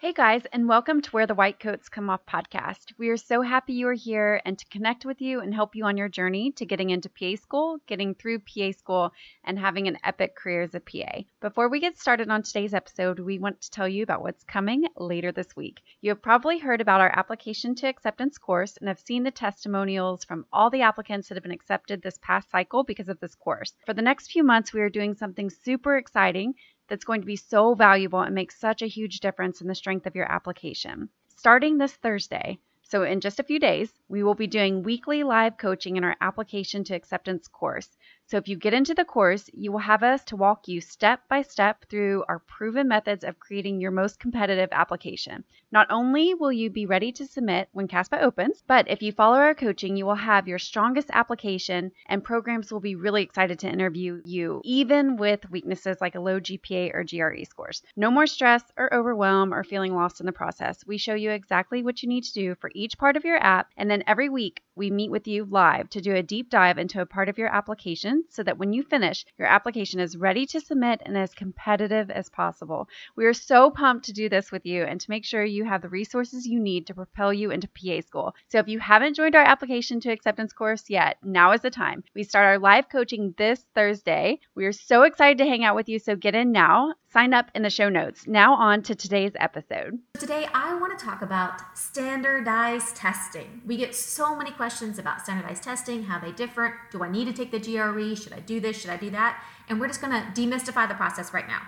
Hey guys, and welcome to Where the White Coats Come Off podcast. We are so happy you are here and to connect with you and help you on your journey to getting into PA school, getting through PA school, and having an epic career as a PA. Before we get started on today's episode, we want to tell you about what's coming later this week. You have probably heard about our application to acceptance course and have seen the testimonials from all the applicants that have been accepted this past cycle because of this course. For the next few months, we are doing something super exciting that's going to be so valuable and make such a huge difference in the strength of your application. Starting this Thursday, so in just a few days, we will be doing weekly live coaching in our application to acceptance course. So if you get into the course, you will have us to walk you step by step through our proven methods of creating your most competitive application. Not only will you be ready to submit when CASPA opens, but if you follow our coaching, you will have your strongest application and programs will be really excited to interview you, even with weaknesses like a low GPA or GRE scores. No more stress or overwhelm or feeling lost in the process. We show you exactly what you need to do for each part of your app, and then every week we meet with you live to do a deep dive into a part of your application so that when you finish, your application is ready to submit and as competitive as possible. We are so pumped to do this with you and to make sure you have the resources you need to propel you into PA school. So if you haven't joined our application to acceptance course yet, now is the time. We start our live coaching this Thursday. We are so excited to hang out with you, so get in now. Sign up in the show notes. Now on to today's episode. Today I want to talk about standardized testing. We get so many questions about standardized testing, how they differ. Do I need to take the GRE? Should I do this? Should I do that? And we're just going to demystify the process right now.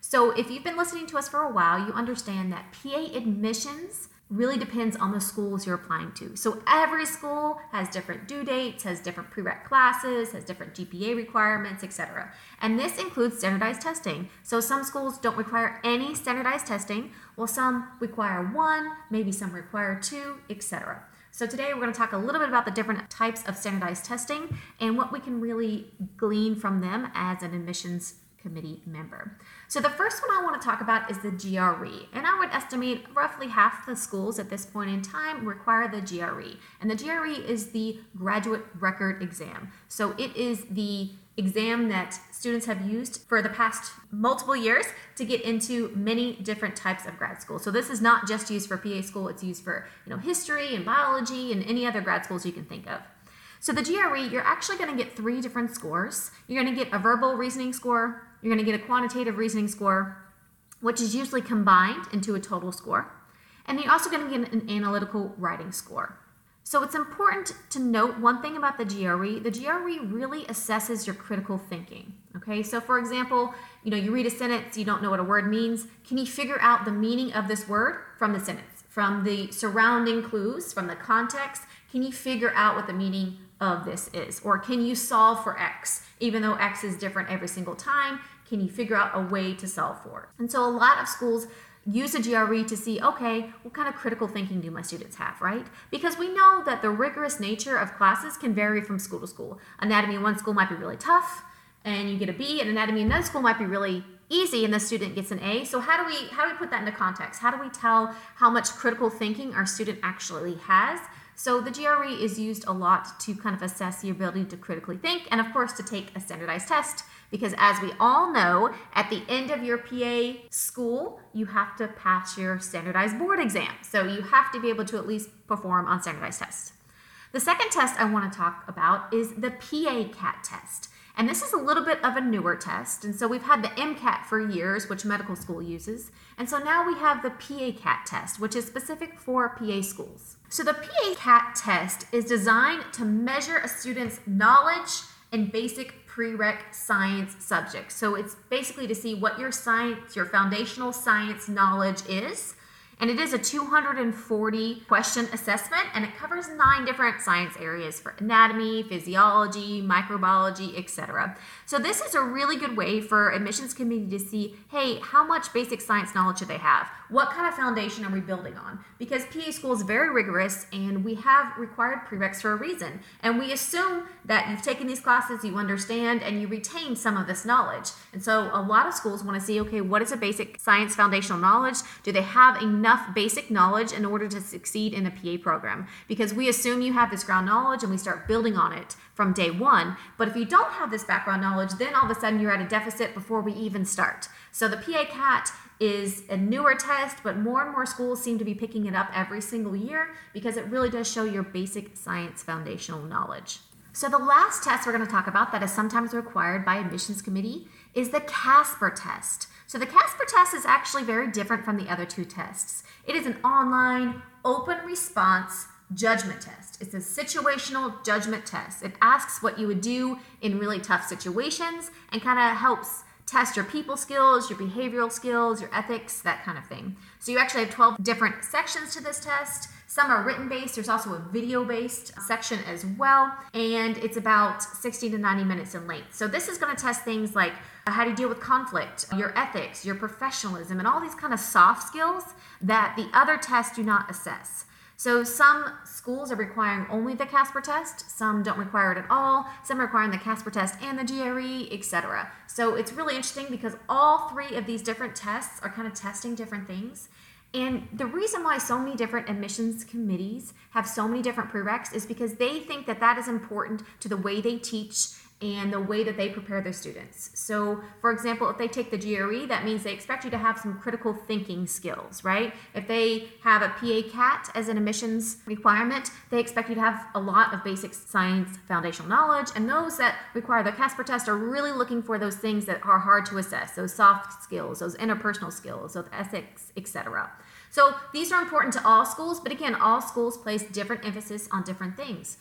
So, if you've been listening to us for a while, you understand that PA admissions really depends on the schools you're applying to. So every school has different due dates, has different prereq classes, has different GPA requirements, etc. And this includes standardized testing. So some schools don't require any standardized testing, while some require one, maybe some require two, etc. So today we're going to talk a little bit about the different types of standardized testing and what we can really glean from them as an admissions committee member. So the first one I want to talk about is the GRE. And I would estimate roughly half the schools at this point in time require the GRE. And the GRE is the graduate record exam. So it is the exam that students have used for the past multiple years to get into many different types of grad school. So this is not just used for PA school, it's used for, you know, history and biology and any other grad schools you can think of. So the GRE, you're actually going to get three different scores. You're going to get a verbal reasoning score, you're going to get a quantitative reasoning score, which is usually combined into a total score. And you're also going to get an analytical writing score. So it's important to note one thing about the GRE. The GRE really assesses your critical thinking. Okay, so for example, you know, you read a sentence, you don't know what a word means. Can you figure out the meaning of this word from the sentence, from the surrounding clues, from the context? Can you figure out what the meaning of this is? Or can you solve for X, even though X is different every single time? Can you figure out a way to solve for it? And so a lot of schools use a GRE to see, okay, what kind of critical thinking do my students have, right? Because we know that the rigorous nature of classes can vary from school to school. Anatomy in one school might be really tough and you get a B, and anatomy in another school might be really easy and the student gets an A. So how do we how do we put that into context? How do we tell how much critical thinking our student actually has? So the GRE is used a lot to kind of assess the ability to critically think and of course to take a standardized test because as we all know, at the end of your PA school, you have to pass your standardized board exam. So you have to be able to at least perform on standardized tests. The second test I want to talk about is the PA CAT test. And this is a little bit of a newer test. And so we've had the MCAT for years, which medical school uses. And so now we have the PA CAT test, which is specific for PA schools. So the PA CAT test is designed to measure a student's knowledge and basic prereq science subjects. So it's basically to see what your science, your foundational science knowledge is. And it is a 240 question assessment and it covers nine different science areas for anatomy, physiology, microbiology, etc. So this is a really good way for admissions committee to see, hey, how much basic science knowledge do they have? What kind of foundation are we building on? Because PA school is very rigorous and we have required prereqs for a reason. And we assume that you've taken these classes, you understand, and you retain some of this knowledge. And so a lot of schools want to see, okay, what is a basic science foundational knowledge? Do they have enough basic knowledge in order to succeed in a PA program? Because we assume you have this ground knowledge and we start building on it from day one. But if you don't have this background knowledge, then all of a sudden you're at a deficit before we even start. So the PA CAT is a newer test, but more and more schools seem to be picking it up every single year because it really does show your basic science foundational knowledge. So, the last test we're going to talk about that is sometimes required by admissions committee is the Casper test. So, the Casper test is actually very different from the other two tests. It is an online, open response judgment test. It's a situational judgment test. It asks what you would do in really tough situations and kind of helps test your people skills, your behavioral skills, your ethics, that kind of thing. So you actually have 12 different sections to this test. Some are written based, there's also a video based uh-huh. section as well, and it's about 60 to 90 minutes in length. So this is going to test things like how to deal with conflict, your ethics, your professionalism, and all these kind of soft skills that the other tests do not assess. So some schools are requiring only the Casper test, some don't require it at all, some are requiring the Casper test and the GRE, etc. So it's really interesting because all three of these different tests are kind of testing different things. And the reason why so many different admissions committees have so many different prereqs is because they think that that is important to the way they teach and the way that they prepare their students. So, for example, if they take the GRE, that means they expect you to have some critical thinking skills, right? If they have a PA CAT as an admissions requirement, they expect you to have a lot of basic science foundational knowledge. And those that require the Casper test are really looking for those things that are hard to assess, those soft skills, those interpersonal skills, those ethics, etc. So these are important to all schools, but again, all schools place different emphasis on different things.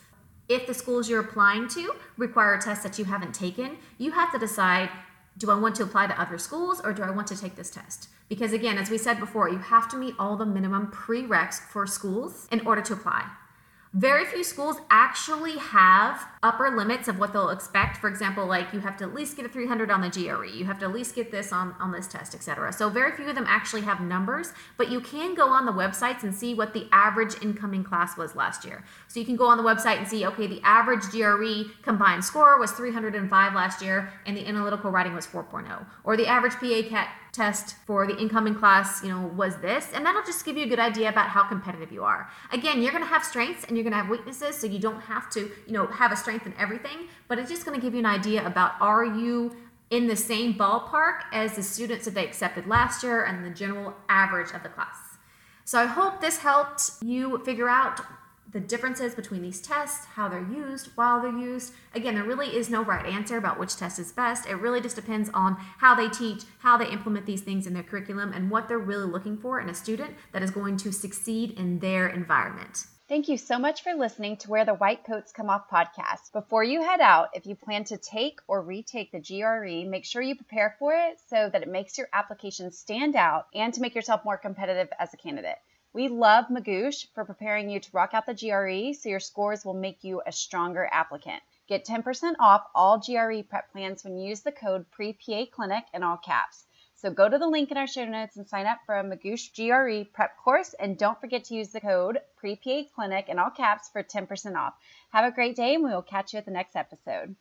If the schools you're applying to require a test that you haven't taken, you have to decide do I want to apply to other schools or do I want to take this test? Because again, as we said before, you have to meet all the minimum prereqs for schools in order to apply. Very few schools actually have upper limits of what they'll expect. For example, like you have to at least get a 300 on the GRE, you have to at least get this on, on this test, etc. So very few of them actually have numbers, but you can go on the websites and see what the average incoming class was last year. So you can go on the website and see, okay, the average GRE combined score was 305 last year, and the analytical writing was 4.0, or the average PA CAT test for the incoming class, you know, was this, and that'll just give you a good idea about how competitive you are. Again, you're going to have strengths and you're going to have weaknesses, so you don't have to, you know, have a strength in everything, but it's just going to give you an idea about are you in the same ballpark as the students that they accepted last year and the general average of the class. So I hope this helped you figure out the differences between these tests, how they're used, while they're used. Again, there really is no right answer about which test is best. It really just depends on how they teach, how they implement these things in their curriculum, and what they're really looking for in a student that is going to succeed in their environment. Thank you so much for listening to Where the White Coats Come Off podcast. Before you head out, if you plan to take or retake the GRE, make sure you prepare for it so that it makes your application stand out and to make yourself more competitive as a candidate. We love Magoosh for preparing you to rock out the GRE so your scores will make you a stronger applicant. Get 10% off all GRE prep plans when you use the code PREPA Clinic in all caps. So go to the link in our show notes and sign up for a Magoosh GRE prep course. And don't forget to use the code PREPA Clinic in all caps for 10% off. Have a great day, and we will catch you at the next episode.